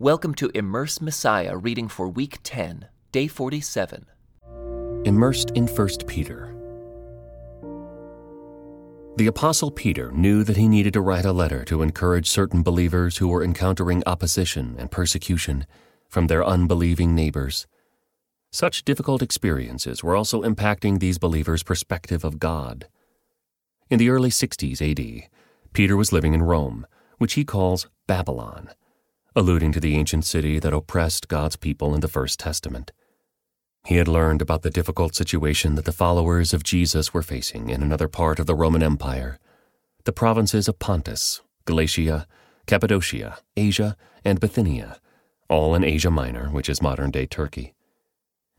Welcome to Immerse Messiah reading for week 10, day 47. Immersed in 1 Peter. The Apostle Peter knew that he needed to write a letter to encourage certain believers who were encountering opposition and persecution from their unbelieving neighbors. Such difficult experiences were also impacting these believers' perspective of God. In the early 60s AD, Peter was living in Rome, which he calls Babylon alluding to the ancient city that oppressed God's people in the First Testament. He had learned about the difficult situation that the followers of Jesus were facing in another part of the Roman Empire, the provinces of Pontus, Galatia, Cappadocia, Asia, and Bithynia, all in Asia Minor, which is modern day Turkey.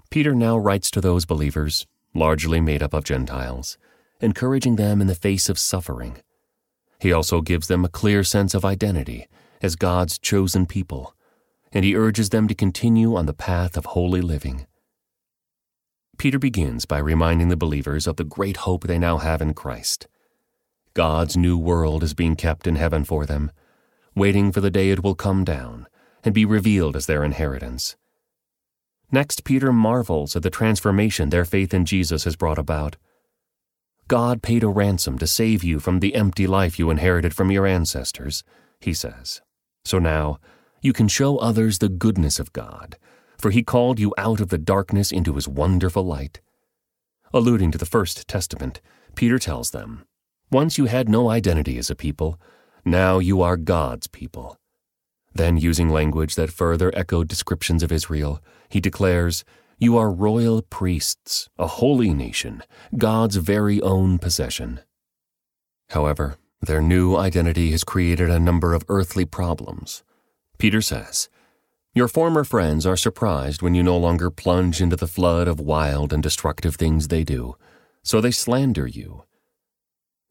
Peter now writes to those believers, largely made up of Gentiles, encouraging them in the face of suffering. He also gives them a clear sense of identity as God's chosen people, and he urges them to continue on the path of holy living. Peter begins by reminding the believers of the great hope they now have in Christ. God's new world is being kept in heaven for them, waiting for the day it will come down and be revealed as their inheritance. Next, Peter marvels at the transformation their faith in Jesus has brought about. God paid a ransom to save you from the empty life you inherited from your ancestors, he says. So now, you can show others the goodness of God, for he called you out of the darkness into his wonderful light. Alluding to the First Testament, Peter tells them, Once you had no identity as a people, now you are God's people. Then, using language that further echoed descriptions of Israel, he declares, You are royal priests, a holy nation, God's very own possession. However, their new identity has created a number of earthly problems. Peter says, Your former friends are surprised when you no longer plunge into the flood of wild and destructive things they do, so they slander you.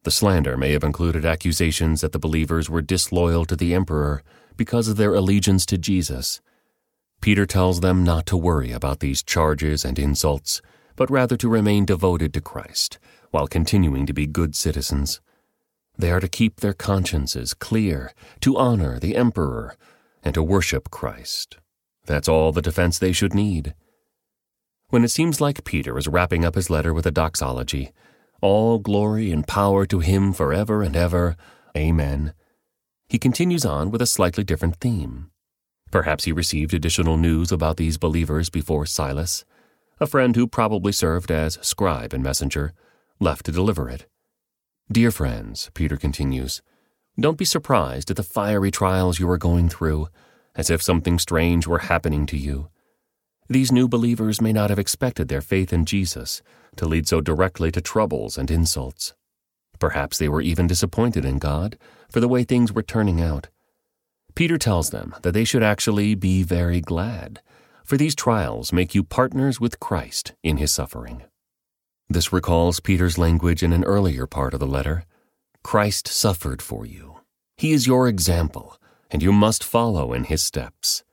The slander may have included accusations that the believers were disloyal to the emperor because of their allegiance to Jesus. Peter tells them not to worry about these charges and insults, but rather to remain devoted to Christ while continuing to be good citizens. They are to keep their consciences clear, to honor the emperor, and to worship Christ. That's all the defense they should need. When it seems like Peter is wrapping up his letter with a doxology, all glory and power to him forever and ever, Amen, he continues on with a slightly different theme. Perhaps he received additional news about these believers before Silas, a friend who probably served as scribe and messenger, left to deliver it. Dear friends, Peter continues, don't be surprised at the fiery trials you are going through, as if something strange were happening to you. These new believers may not have expected their faith in Jesus to lead so directly to troubles and insults. Perhaps they were even disappointed in God for the way things were turning out. Peter tells them that they should actually be very glad, for these trials make you partners with Christ in his suffering. This recalls Peter's language in an earlier part of the letter. Christ suffered for you. He is your example, and you must follow in his steps.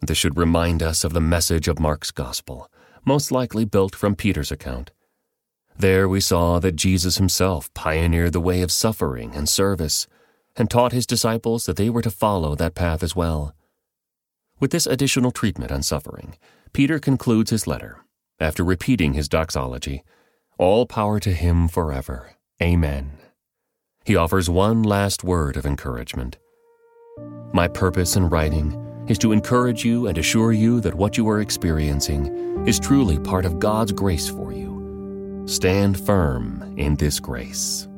This should remind us of the message of Mark's Gospel, most likely built from Peter's account. There we saw that Jesus himself pioneered the way of suffering and service, and taught his disciples that they were to follow that path as well. With this additional treatment on suffering, Peter concludes his letter after repeating his doxology, All power to him forever. Amen. He offers one last word of encouragement. My purpose in writing is to encourage you and assure you that what you are experiencing is truly part of God's grace for you. Stand firm in this grace.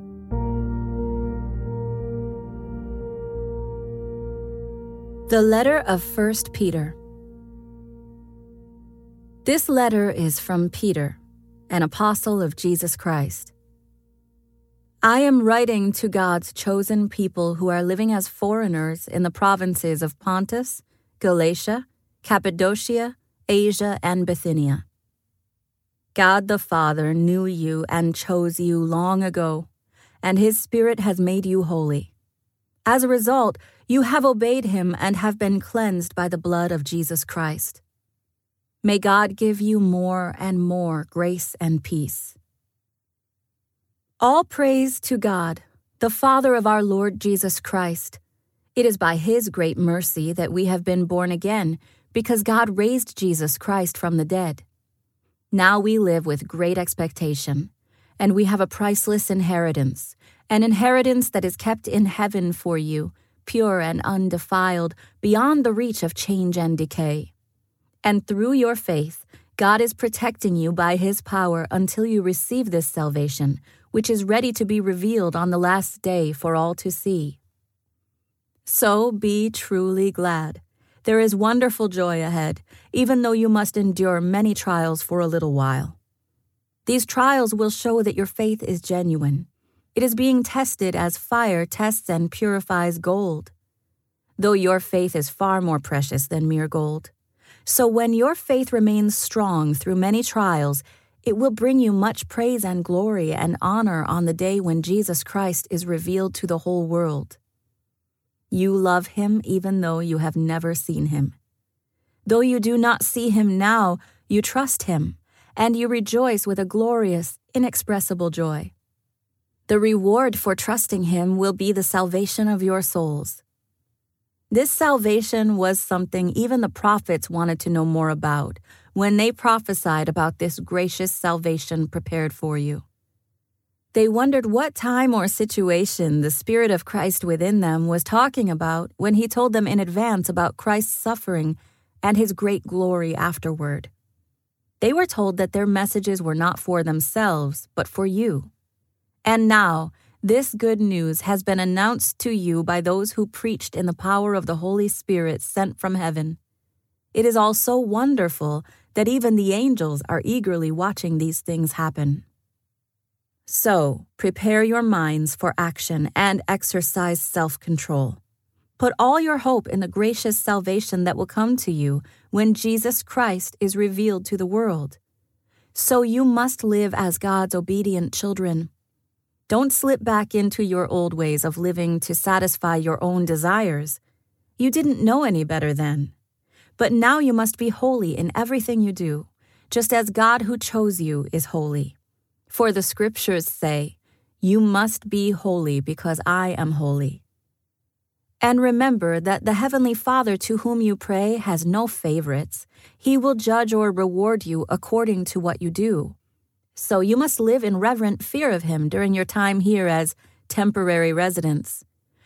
The letter of 1 Peter. This letter is from Peter, an apostle of Jesus Christ. I am writing to God's chosen people who are living as foreigners in the provinces of Pontus, Galatia, Cappadocia, Asia, and Bithynia. God the Father knew you and chose you long ago, and His Spirit has made you holy. As a result, you have obeyed Him and have been cleansed by the blood of Jesus Christ. May God give you more and more grace and peace. All praise to God, the Father of our Lord Jesus Christ. It is by His great mercy that we have been born again, because God raised Jesus Christ from the dead. Now we live with great expectation, and we have a priceless inheritance, an inheritance that is kept in heaven for you, pure and undefiled, beyond the reach of change and decay. And through your faith, God is protecting you by His power until you receive this salvation, which is ready to be revealed on the last day for all to see. So be truly glad. There is wonderful joy ahead, even though you must endure many trials for a little while. These trials will show that your faith is genuine. It is being tested as fire tests and purifies gold. Though your faith is far more precious than mere gold. So when your faith remains strong through many trials, it will bring you much praise and glory and honor on the day when Jesus Christ is revealed to the whole world. You love him even though you have never seen him. Though you do not see him now, you trust him, and you rejoice with a glorious, inexpressible joy. The reward for trusting Him will be the salvation of your souls. This salvation was something even the prophets wanted to know more about when they prophesied about this gracious salvation prepared for you. They wondered what time or situation the Spirit of Christ within them was talking about when He told them in advance about Christ's suffering and His great glory afterward. They were told that their messages were not for themselves, but for you. And now, this good news has been announced to you by those who preached in the power of the Holy Spirit sent from heaven. It is all so wonderful that even the angels are eagerly watching these things happen. So, prepare your minds for action and exercise self control. Put all your hope in the gracious salvation that will come to you when Jesus Christ is revealed to the world. So you must live as God's obedient children don't slip back into your old ways of living to satisfy your own desires. You didn't know any better then. But now you must be holy in everything you do, just as God who chose you is holy. For the scriptures say, You must be holy because I am holy. And remember that the Heavenly Father to whom you pray has no favorites. He will judge or reward you according to what you do. So you must live in reverent fear of him during your time here as temporary residents.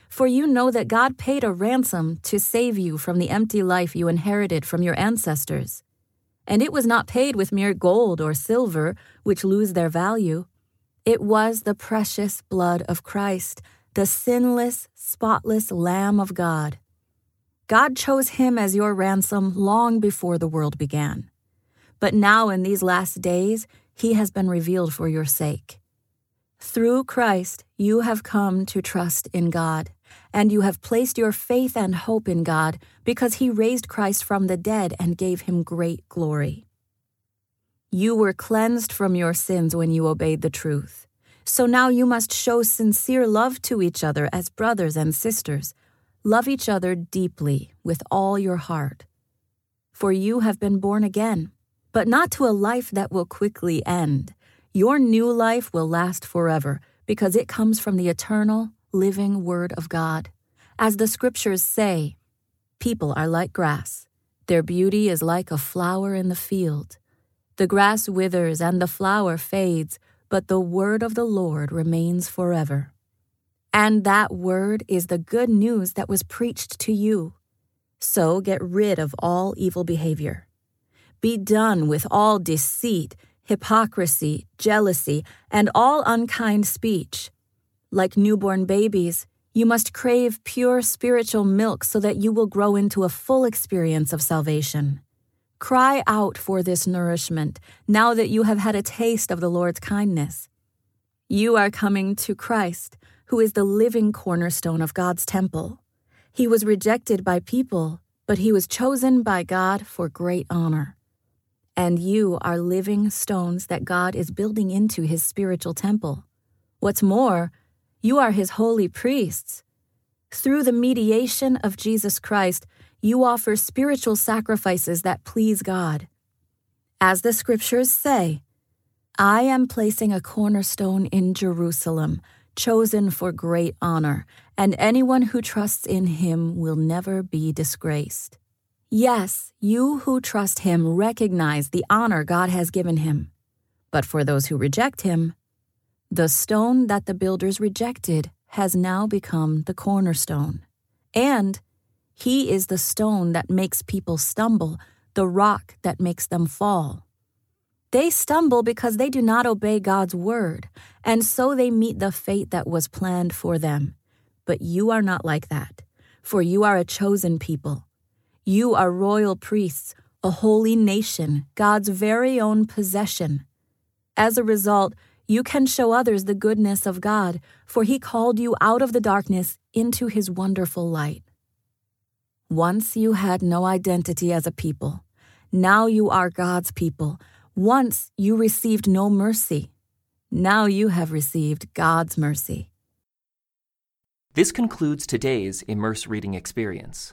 For you know that God paid a ransom to save you from the empty life you inherited from your ancestors. And it was not paid with mere gold or silver, which lose their value. It was the precious blood of Christ, the sinless, spotless Lamb of God. God chose him as your ransom long before the world began. But now, in these last days, he has been revealed for your sake. Through Christ, you have come to trust in God, and you have placed your faith and hope in God because He raised Christ from the dead and gave Him great glory. You were cleansed from your sins when you obeyed the truth. So now you must show sincere love to each other as brothers and sisters. Love each other deeply with all your heart. For you have been born again but not to a life that will quickly end. Your new life will last forever because it comes from the eternal, living Word of God. As the scriptures say, people are like grass. Their beauty is like a flower in the field. The grass withers and the flower fades, but the word of the Lord remains forever. And that word is the good news that was preached to you. So get rid of all evil behavior. Be done with all deceit, hypocrisy, jealousy, and all unkind speech. Like newborn babies, you must crave pure spiritual milk so that you will grow into a full experience of salvation. Cry out for this nourishment now that you have had a taste of the Lord's kindness. You are coming to Christ, who is the living cornerstone of God's temple. He was rejected by people, but he was chosen by God for great honor and you are living stones that God is building into his spiritual temple. What's more, you are his holy priests. Through the mediation of Jesus Christ, you offer spiritual sacrifices that please God. As the scriptures say, I am placing a cornerstone in Jerusalem, chosen for great honor, and anyone who trusts in him will never be disgraced. Yes, you who trust him recognize the honor God has given him. But for those who reject him, the stone that the builders rejected has now become the cornerstone. And he is the stone that makes people stumble, the rock that makes them fall. They stumble because they do not obey God's word, and so they meet the fate that was planned for them. But you are not like that, for you are a chosen people. You are royal priests, a holy nation, God's very own possession. As a result, you can show others the goodness of God, for He called you out of the darkness into His wonderful light. Once you had no identity as a people. Now you are God's people. Once you received no mercy. Now you have received God's mercy. This concludes today's Immerse Reading Experience.